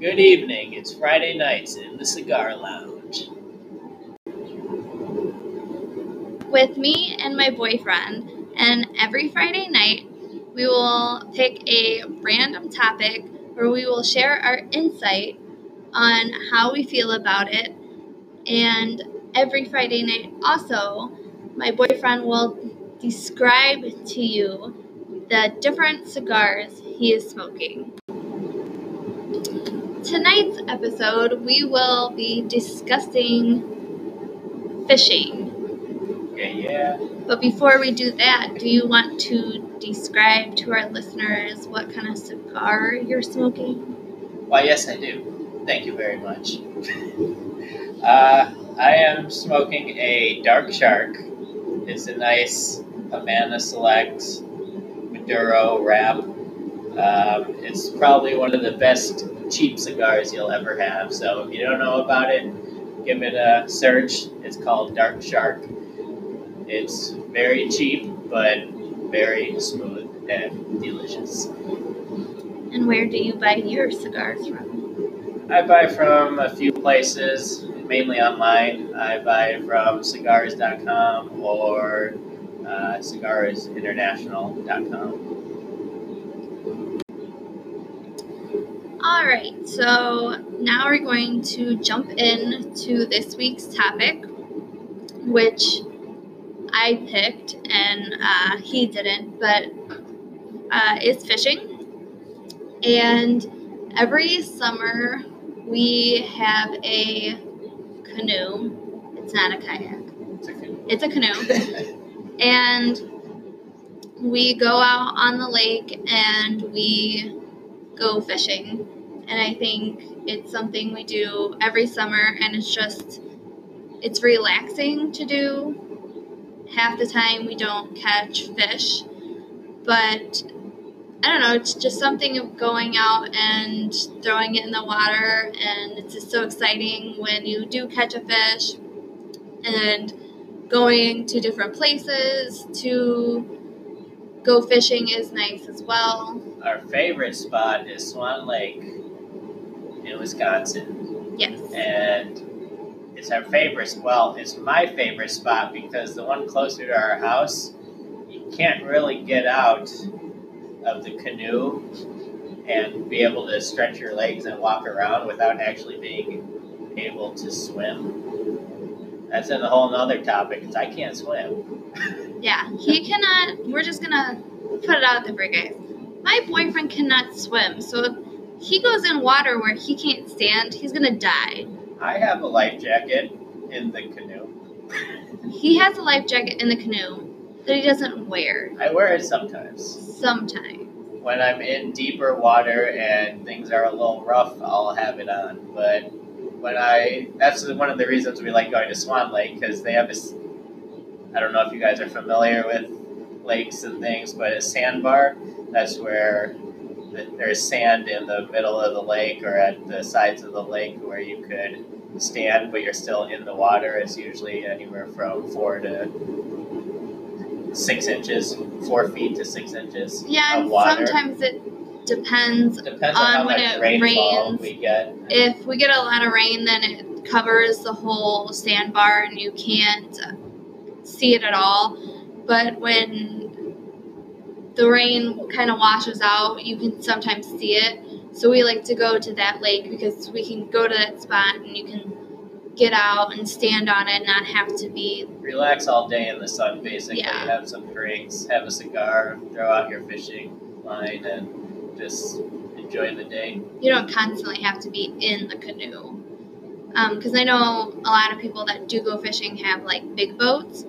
Good evening. It's Friday nights in the Cigar Lounge. with me and my boyfriend. And every Friday night, we will pick a random topic where we will share our insight on how we feel about it. And every Friday night, also, my boyfriend will describe to you the different cigars he is smoking. Tonight's episode, we will be discussing fishing. Okay, yeah. But before we do that, do you want to describe to our listeners what kind of cigar you're smoking? Why, yes, I do. Thank you very much. uh, I am smoking a Dark Shark. It's a nice Havana Select Maduro wrap. Um, it's probably one of the best cheap cigars you'll ever have. So if you don't know about it, give it a search. It's called Dark Shark. It's very cheap, but very smooth and delicious. And where do you buy your cigars from? I buy from a few places, mainly online. I buy from cigars.com or uh, cigarsinternational.com. All right, so now we're going to jump in to this week's topic, which I picked and uh, he didn't, but uh, is fishing. And every summer we have a canoe. It's not a kayak. It's a good It's a canoe. and we go out on the lake and we go fishing. And I think it's something we do every summer, and it's just, it's relaxing to do. Half the time we don't catch fish, but I don't know, it's just something of going out and throwing it in the water, and it's just so exciting when you do catch a fish and going to different places to go fishing is nice as well. Our favorite spot is Swan Lake in Wisconsin. Yes. And it's our favorite, well, it's my favorite spot because the one closer to our house, you can't really get out of the canoe and be able to stretch your legs and walk around without actually being able to swim. That's in a whole nother topic because I can't swim. Yeah, he cannot. We're just gonna put it out there for you guys. My boyfriend cannot swim, so if he goes in water where he can't stand, he's gonna die. I have a life jacket in the canoe. He has a life jacket in the canoe that he doesn't wear I wear it sometimes. sometimes. when I'm in deeper water and things are a little rough, I'll have it on. But when I, that's one of the reasons we like going to Swan Lake because they have this. I don't know if you guys are familiar with lakes and things, but a sandbar. That's where th- there's sand in the middle of the lake or at the sides of the lake where you could stand, but you're still in the water. It's usually anywhere from four to six inches, four feet to six inches Yeah, of and water. sometimes it depends. Depends on, on when it rains. we get. If we get a lot of rain, then it covers the whole sandbar and you can't see it at all. But when the rain kind of washes out, you can sometimes see it. So we like to go to that lake because we can go to that spot and you can get out and stand on it and not have to be Relax all day in the sun, basically. Yeah. Have some drinks, have a cigar, throw out your fishing line, and just enjoy the day. you don't constantly have to be in the canoe. Um, because I know a lot of people that do go fishing have like big boats.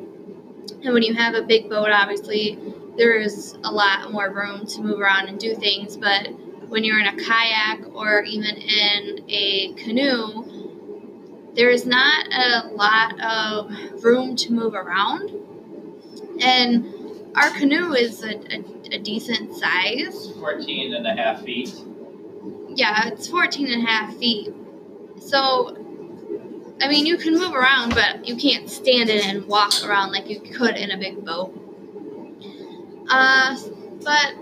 And when you have a big boat, obviously, there's a lot more room to move around and do things. But when you're in a kayak or even in a canoe, there's not a lot of room to move around. And our canoe is a, a, a decent size. 14 and a half feet. Yeah, it's 14 and a half feet. So, I mean, you can move around, but you can't stand in it and walk around like you could in a big boat. Uh, but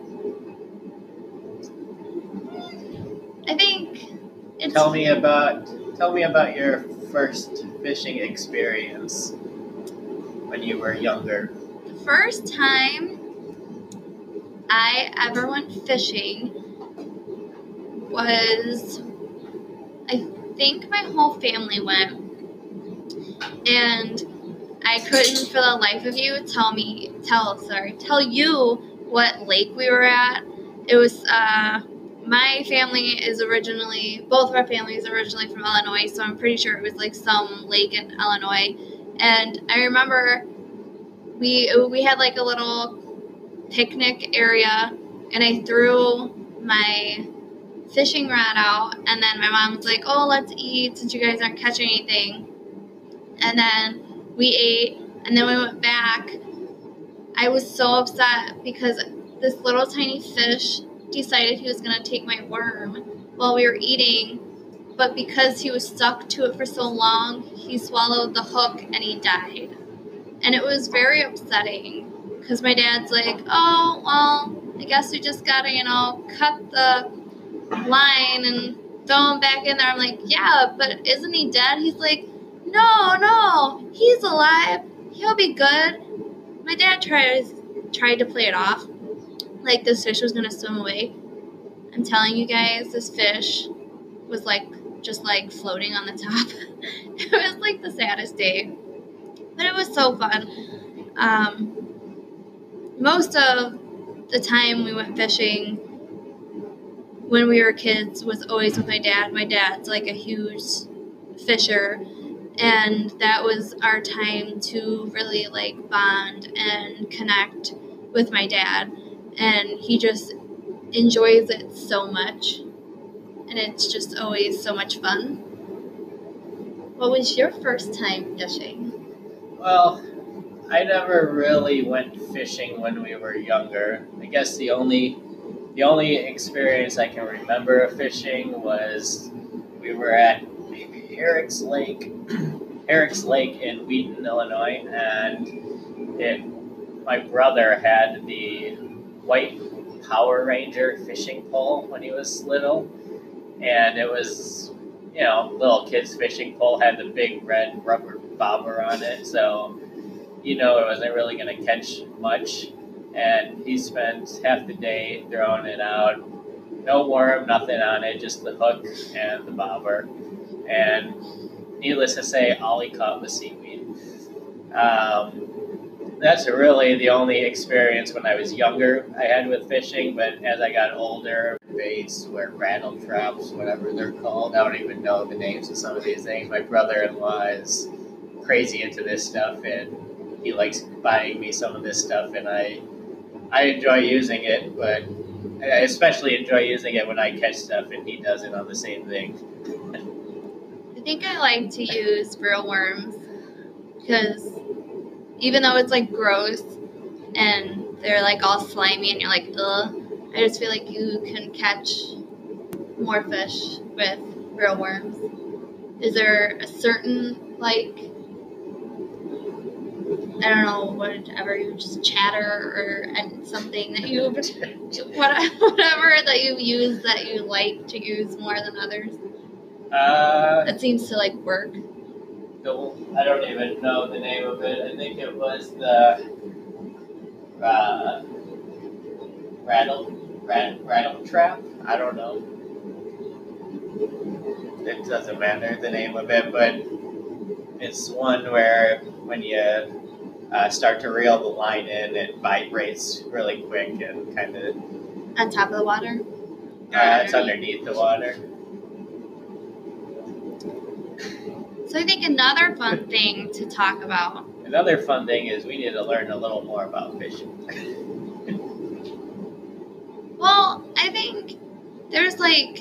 I think It's, Tell me about tell me about your first fishing experience when you were younger. the first time I ever went fishing was I think my whole family went and I couldn't for the life of you tell me tell sorry tell you what lake we were at. It was uh my family is originally both of our families originally from Illinois, so I'm pretty sure it was like some lake in Illinois. And I remember we we had like a little picnic area and I threw my fishing rod out and then my mom was like, "Oh, let's eat since you guys aren't catching anything." And then we ate and then we went back. I was so upset because this little tiny fish decided he was going to take my worm while we were eating, but because he was stuck to it for so long, he swallowed the hook and he died. And it was very upsetting because my dad's like, oh, well, I guess we just gotta, you know, cut the line and throw him back in there. I'm like, yeah, but isn't he dead? He's like, no, no, he's alive. He'll be good. My dad tries tried to play it off like this fish was gonna swim away. I'm telling you guys, this fish was like just like floating on the top. it was like the saddest day, but it was so fun. Um, most of the time we went fishing when we were kids was always with my dad. My dad's like a huge fisher, and that was our time to really like bond and connect with my dad. And he just enjoys it so much, and it's just always so much fun. What was your first time fishing? Well, I never really went fishing when we were younger. I guess the only the only experience I can remember of fishing was we were at Herrick's Lake, Herrick's Lake in Wheaton, Illinois, and it my brother had the white Power Ranger fishing pole when he was little, and it was you know little kids fishing pole had the big red rubber bobber on it, so you know it wasn't really going to catch much. And he spent half the day throwing it out. No worm, nothing on it, just the hook and the bobber. And needless to say, all he caught was seaweed. Um, that's really the only experience when I was younger I had with fishing, but as I got older, baits were rattle traps, whatever they're called. I don't even know the names of some of these things. My brother in law is crazy into this stuff and he likes buying me some of this stuff, and I I enjoy using it, but I especially enjoy using it when I catch stuff, and he does it on the same thing. I think I like to use real worms because even though it's like gross and they're like all slimy and you're like, ugh, I just feel like you can catch more fish with real worms. Is there a certain like I don't know, whatever you just chatter or something that you what- whatever that you use that you like to use more than others. Uh, That seems to like work. the, I don't even know the name of it. I think it was the uh, rattle rat, rattle trap. I don't know. It doesn't matter the name of it, but it's one where when you uh, start to reel the line in, it vibrates really quick and kind of On top of the water. uh, it's underneath the water. So I think another fun thing to talk about. Another fun thing is we need to learn a little more about fishing. Well, I think there's like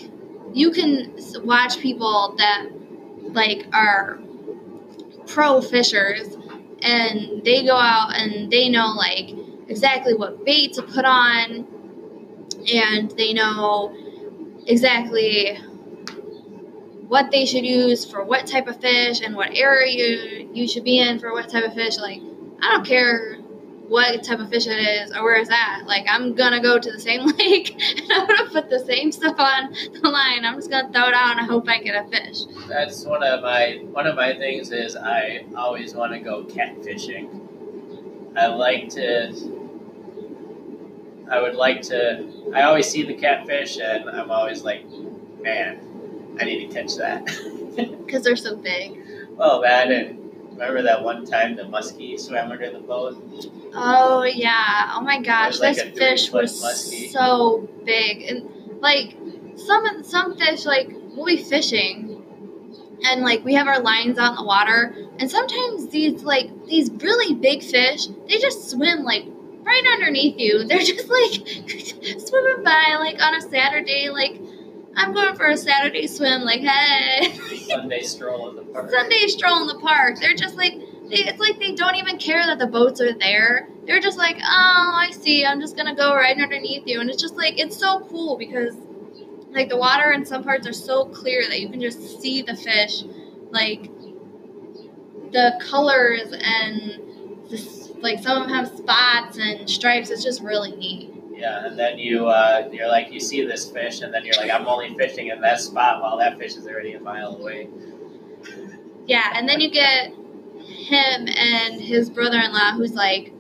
you can watch people that like are pro fishers and they go out and they know like exactly what bait to put on and they know exactly what they should use for what type of fish and what area you, you should be in for what type of fish like i don't care what type of fish it is or where it's at. Like I'm gonna go to the same lake and I'm gonna put the same stuff on the line. I'm just gonna throw it out and I hope I get a fish. That's one of my one of my things is I always want to go catfishing. I like to. I would like to. I always see the catfish and I'm always like, man, I need to catch that. Because they're so big. Oh, well, that and remember that one time the muskie swam under the boat. Oh yeah. Oh my gosh, like this fish was muskie. so big. And like some some fish like we'll be fishing and like we have our lines out in the water and sometimes these like these really big fish, they just swim like right underneath you. They're just like swimming by like on a Saturday like I'm going for a Saturday swim like hey Sunday stroll in the park. Sunday stroll in the park. They're just like they, it's like they don't even care that the boats are there. They're just like, oh, I see. I'm just gonna go right underneath you, and it's just like it's so cool because like the water in some parts are so clear that you can just see the fish, like the colors and this, like some of them have spots and stripes. It's just really neat. Yeah, and then you uh, you're like you see this fish, and then you're like, I'm only fishing in that spot while that fish is already a mile away. Yeah, and then you get him and his brother-in-law who's like,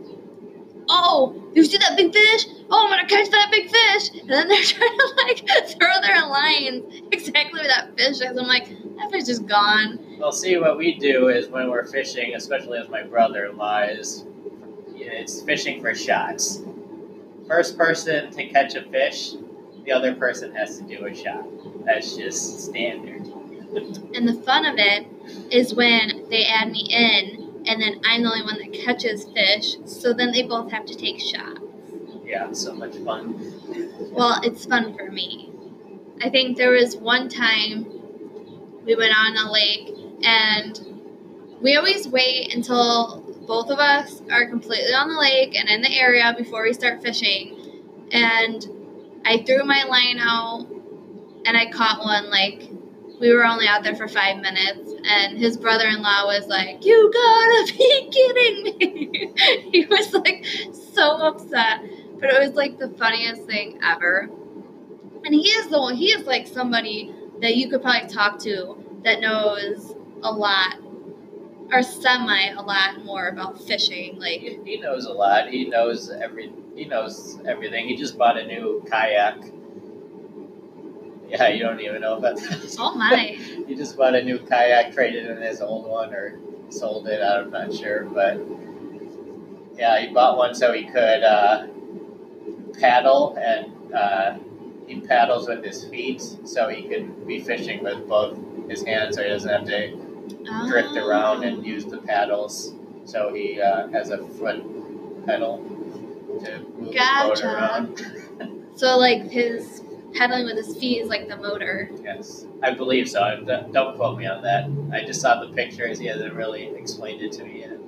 "Oh, you see that big fish? Oh, I'm gonna catch that big fish!" And then they're trying to like throw their lines exactly where that fish is. I'm like, that fish is gone. Well, see, what we do is when we're fishing, especially with my brother-in-law, is it's fishing for shots. First person to catch a fish, the other person has to do a shot. That's just standard. And the fun of it is when they add me in, and then I'm the only one that catches fish. So then they both have to take shots. Yeah, so much fun. Well, it's fun for me. I think there was one time we went on a lake and we always wait until both of us are completely on the lake and in the area before we start fishing. And I threw my line out and I caught one like we were only out there for five minutes. And his brother-in-law was like you gotta be kidding me. He was like so upset. But it was like the funniest thing ever. And he is the one he is like somebody that you could probably talk to that knows a lot or semi a lot more about fishing like He, he knows a lot. He knows every. He knows everything. He just bought a new kayak. Yeah, you don't even know about that. oh my he just bought a new kayak, traded in his old one, or sold it. I'm not sure, but yeah, he bought one so he could uh, paddle, and uh, he paddles with his feet, so he could be fishing with both his hands, so he doesn't have to drift around and use the paddles. So he uh, has a foot pedal to move the boat around. so like his pedaling with his feet is like the motor yes, I believe so. I- Don't don't quote me on that. I just saw the pictures. He hasn't really explained it to me yet.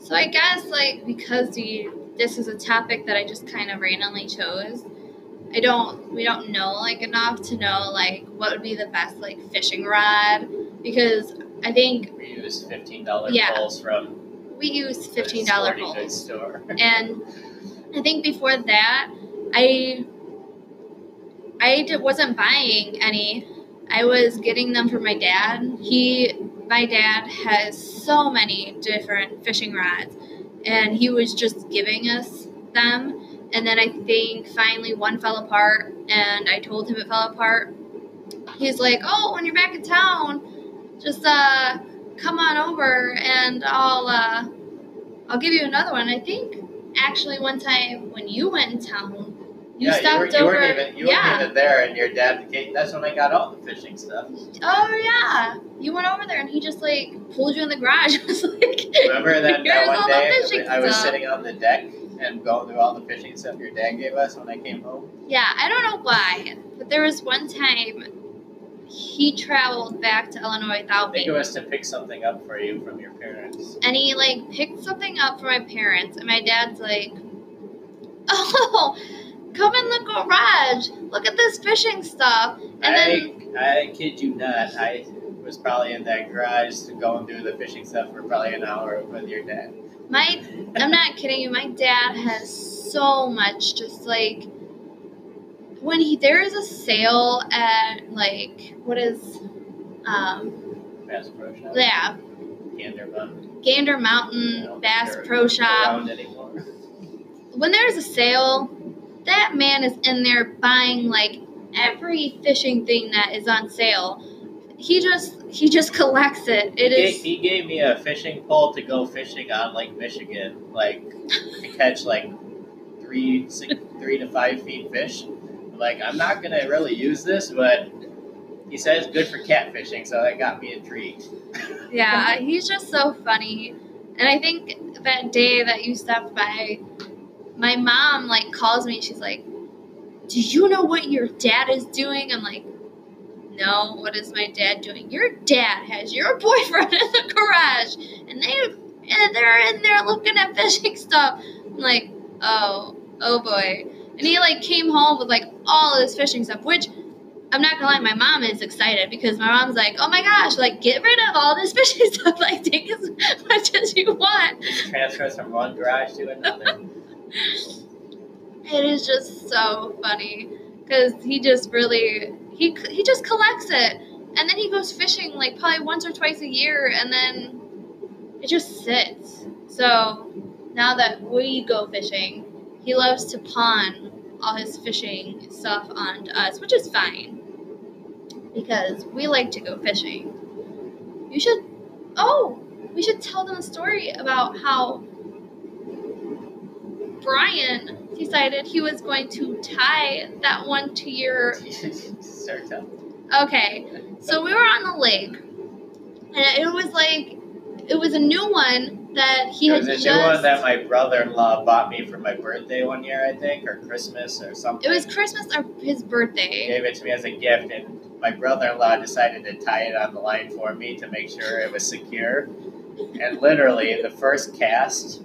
So I guess like because we this is a topic that I just kind of randomly chose. I don't we don't know like enough to know like what would be the best like fishing rod because I think We use fifteen dollar Yeah. poles from we use fifteen dollar poles store. and I think before that I I wasn't buying any. I was getting them from my dad. He my dad has so many different fishing rods and he was just giving us them and then I think finally one fell apart and I told him it fell apart. He's like, "Oh, when you're back in town, just uh come on over and I'll uh I'll give you another one." I think actually one time when you went in town, you yeah, stopped you, were, you over weren't even you yeah. weren't even there, and your dad. Came, that's when I got all the fishing stuff. Oh yeah, you went over there and he just like pulled you in the garage. It was like, Remember that, that one day I was stuff. sitting on the deck and going through all the fishing stuff your dad gave us when I came home. Yeah, I don't know why, but there was one time he traveled back to Illinois I without think me, it was to pick something up for you from your parents. and he like picked something up for my parents, and my dad's like, "Oh, come in the garage. Look at this fishing stuff." And then I, I kid you not, I was probably in that garage going through the fishing stuff for probably an hour with your dad. My, I'm not kidding you. My dad has so much. Just like when he there is a sale at like what is, um, Bass Pro Shop. yeah, Gander Mountain. Gander Mountain Bass Pro Shop. When there's a sale, that man is in there buying like every fishing thing that is on sale. He just he just collects it. It he, is. gave, he gave me a fishing pole to go fishing on Lake Michigan, like to catch like three, six, three to five feet fish. Like I'm not gonna really use this, but he says good for catfishing, so that got me intrigued. Yeah, he's just so funny. And I think that day that you stopped by, my mom like calls me. She's like, "Do you know what your dad is doing?" I'm like, "No, what is my dad doing?" Your dad has your boyfriend in the garage, and they and they're in there looking at fishing stuff. I'm like, "Oh, oh boy!" And he like came home with like all this fishing stuff, which I'm not gonna lie, my mom is excited because my mom's like, "Oh my gosh, like get rid of all this fishing stuff, like take as much as you want." Just transfers from one garage to another. It is just so funny because he just really he he just collects it, and then he goes fishing like probably once or twice a year, and then it just sits. So now that we go fishing, he loves to pawn all his fishing stuff onto us, which is fine because we like to go fishing. You should. Oh, we should tell them a story about how Brian decided he was going to tie that one to your. Okay, so we were on the lake, and it was like it was a new one that he it had It was a just. new one that my brother-in-law bought me for my birthday one year, I think, or Christmas or something. it was Christmas or his birthday. He gave it to me as a gift, and my brother-in-law decided to tie it on the line for me to make sure it was secure. And literally, the first cast,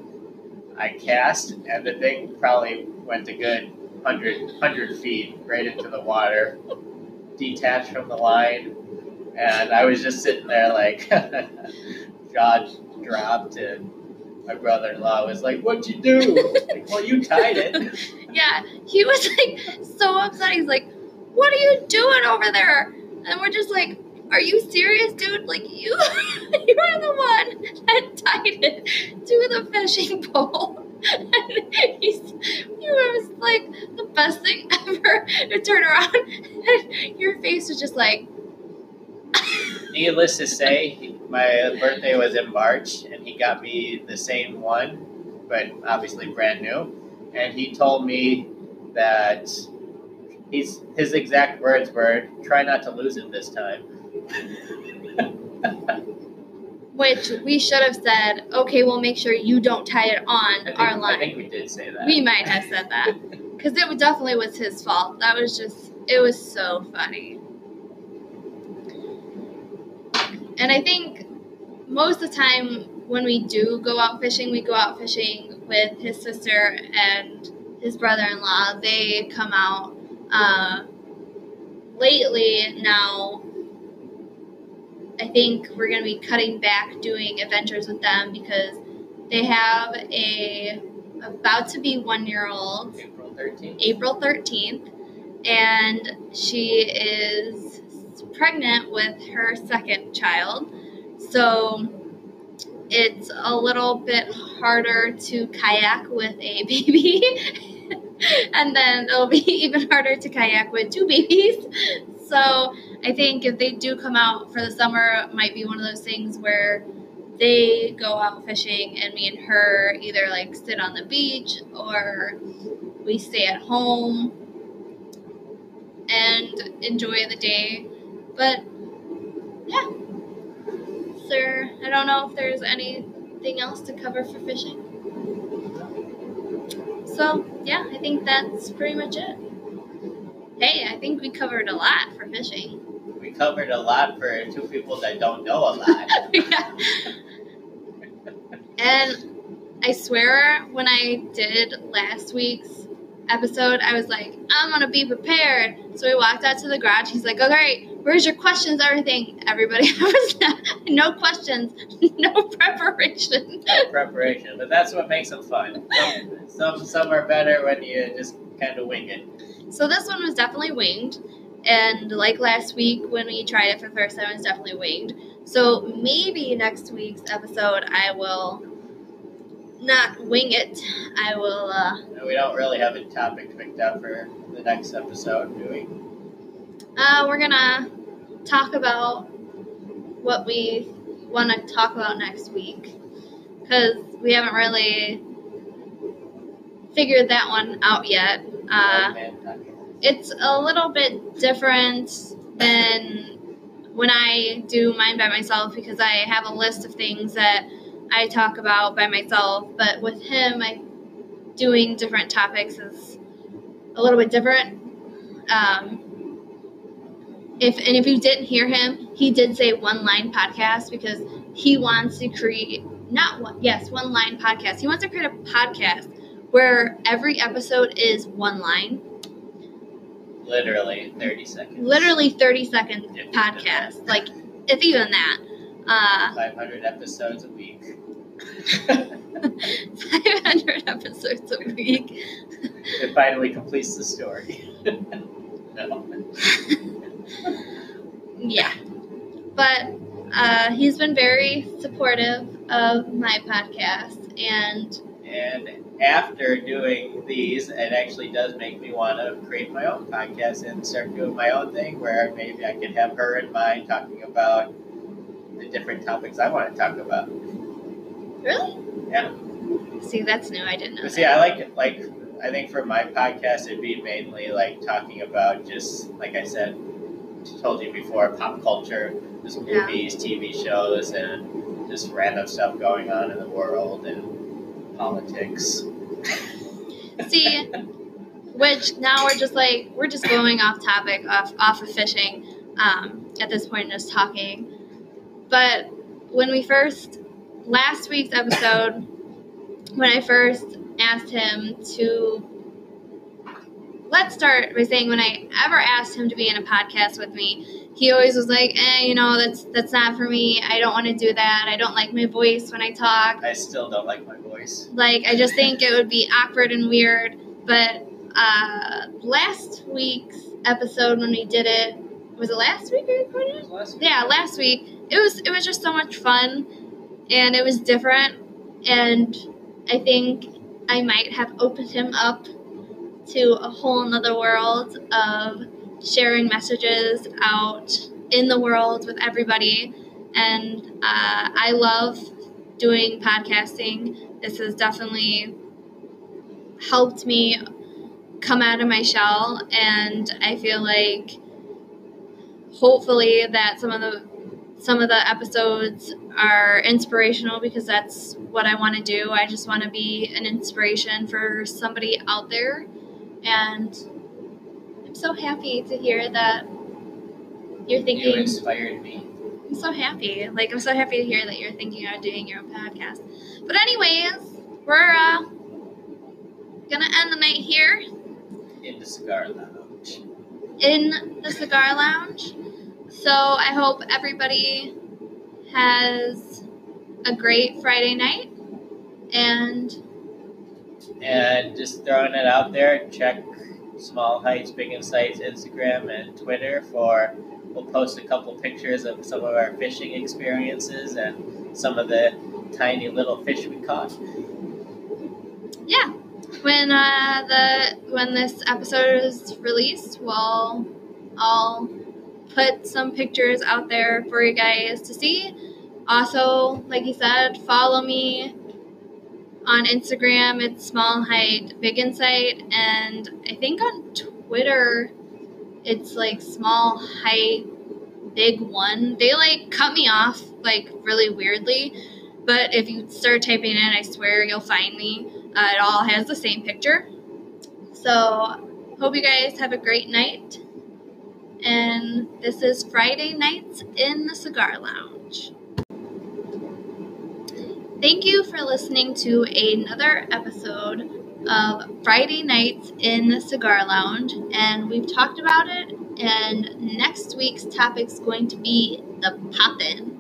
I cast, and the thing probably went a good 100, 100 feet right into the water, detached from the line, and I was just sitting there like, jaw dropped, and my brother-in-law was like, "What'd you do?" like, well, you tied it. Yeah, he was like so upset. He's like, "What are you doing over there?" And we're just like, "Are you serious, dude? Like you, you're the one that tied it to the fishing pole." And he's, he was like the best thing ever to turn around, and your face was just like, Needless to say, my birthday was in March, and he got me the same one, but obviously brand new. And he told me that he's his exact words were, "Try not to lose it this time." which we should have said, "Okay, we'll make sure you don't tie it on think, our line. I think we did say that. We might have said that. Because it definitely was his fault. That was just, it was so funny. And I think most of the time when we do go out fishing, we go out fishing with his sister and his brother in law. They come out. Uh, lately, now, I think we're going to be cutting back doing adventures with them because they have a about to be one year old April thirteenth. April 13th, and she is pregnant with her second child. So it's a little bit harder to kayak with a baby. and then it'll be even harder to kayak with two babies. So I think if they do come out for the summer, might be one of those things where they go out fishing and me and her either like sit on the beach or we stay at home and enjoy the day. But yeah. Sir, I don't know if there's anything else to cover for fishing. So yeah, I think that's pretty much it. Hey, I think we covered a lot for fishing. We covered a lot for two people that don't know a lot. yeah. And I swear, when I did last week's episode, I was like, I'm gonna be prepared. So we walked out to the garage. He's like, all right, Where's your questions? Everything. Everybody was no questions, no preparation. No preparation, but that's what makes them fun. Some, some, some are better when you just kind of wing it. So this one was definitely winged, and like last week when we tried it for the first time, it was definitely winged. So maybe next week's episode I will not wing it. I will. uh And we don't really have a topic picked up for the next episode, do we? Uh, we're gonna talk about what we want to talk about next week because we haven't really figured that one out yet. Uh, Old man podcast. It's a little bit different than when I do mine by myself because I have a list of things that I talk about by myself. But with him, I doing different topics is a little bit different. Um, if and if you didn't hear him, he did say one line podcast because he wants to create not one yes one line podcast. He wants to create a podcast where every episode is one line Literally 30 seconds. literally 30 second If podcast like if even that uh 500 episodes a week. 500 episodes a week it finally completes the story. yeah but uh, he's been very supportive of my podcast and And after doing these, it actually does make me want to create my own podcast and start doing my own thing where maybe I could have her in mind talking about the different topics I want to talk about. really Yeah. see that's new i didn't know But see. I like like I think for my podcast it'd be mainly like talking about just like I said, told you before, pop culture, just Yeah. movies, TV shows, and just random stuff going on in the world and politics. see which now we're just like we're just going off topic off off of fishing um, at this point just talking but when we first last week's episode when i first asked him to let's start by saying when i ever asked him to be in a podcast with me he always was like eh you know that's that's not for me i don't want to do that i don't like my voice when i talk I still don't like my voice. like I just think it would be awkward and weird. But uh, last week's episode when we did it was it last week we recorded it? Last Yeah, last week it was it was just so much fun and it was different and I think I might have opened him up to a whole nother world of sharing messages out in the world with everybody and uh, I love doing podcasting. This has definitely helped me come out of my shell, and I feel like hopefully that some of the some of the episodes are inspirational because that's what I want to do. I just want to be an inspiration for somebody out there, and I'm so happy to hear that you're thinking. You inspired me. I'm so happy. Like I'm so happy to hear that you're thinking about doing your own podcast. But anyways, we're uh, gonna end the night here in the cigar lounge. in the cigar lounge. So I hope everybody has a great Friday night and And just throwing it out there, check Small Heights Big Insights Instagram and Twitter for we'll post a couple pictures of some of our fishing experiences and some of the tiny little fish we caught. yeah. When uh, the when this episode is released, we'll I'll put some pictures out there for you guys to see. Also, like you said, follow me on Instagram. It's Small Height Big Insight, and I think on Twitter, it's like Small Height Big One. They like cut me off like really weirdly, but if you start typing in, I swear you'll find me. Uh, it all has the same picture. So, hope you guys have a great night. And this is Friday Nights in the Cigar Lounge. Thank you for listening to another episode of Friday Nights in the Cigar Lounge, and we've talked about it. And next week's topic is going to be the poppin'.